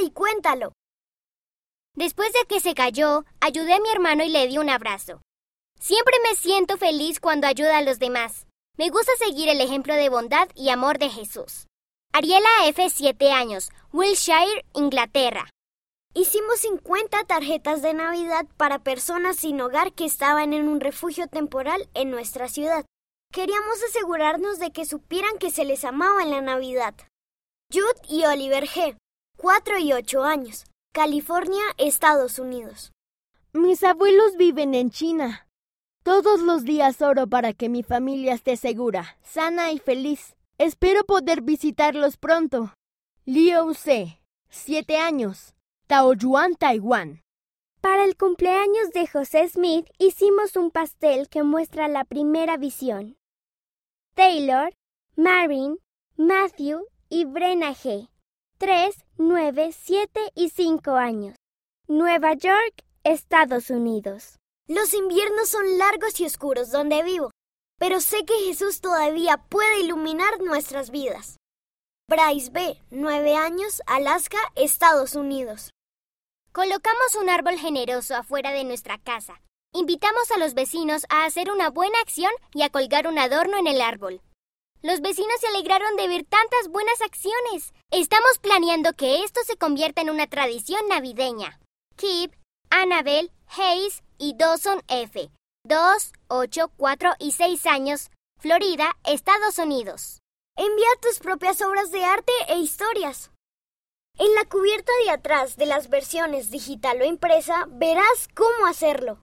Y cuéntalo. Después de que se cayó, ayudé a mi hermano y le di un abrazo. Siempre me siento feliz cuando ayuda a los demás. Me gusta seguir el ejemplo de bondad y amor de Jesús. Ariela F., 7 años, Wiltshire, Inglaterra. Hicimos 50 tarjetas de Navidad para personas sin hogar que estaban en un refugio temporal en nuestra ciudad. Queríamos asegurarnos de que supieran que se les amaba en la Navidad. Jude y Oliver G., 4 y 8 años, California, Estados Unidos. Mis abuelos viven en China. Todos los días oro para que mi familia esté segura, sana y feliz. Espero poder visitarlos pronto. Liu C., 7 años, Taoyuan, Taiwán. Para el cumpleaños de José Smith hicimos un pastel que muestra la primera visión. Taylor, Marin, Matthew y Brenna G. 3, 9, 7 y 5 años. Nueva York, Estados Unidos. Los inviernos son largos y oscuros donde vivo, pero sé que Jesús todavía puede iluminar nuestras vidas. Bryce B., 9 años, Alaska, Estados Unidos. Colocamos un árbol generoso afuera de nuestra casa. Invitamos a los vecinos a hacer una buena acción y a colgar un adorno en el árbol. Los vecinos se alegraron de ver tantas buenas acciones. Estamos planeando que esto se convierta en una tradición navideña. Kip, Annabel, Hayes y Dawson F. 2, 8, 4 y 6 años, Florida, Estados Unidos. Envía tus propias obras de arte e historias. En la cubierta de atrás de las versiones digital o impresa verás cómo hacerlo.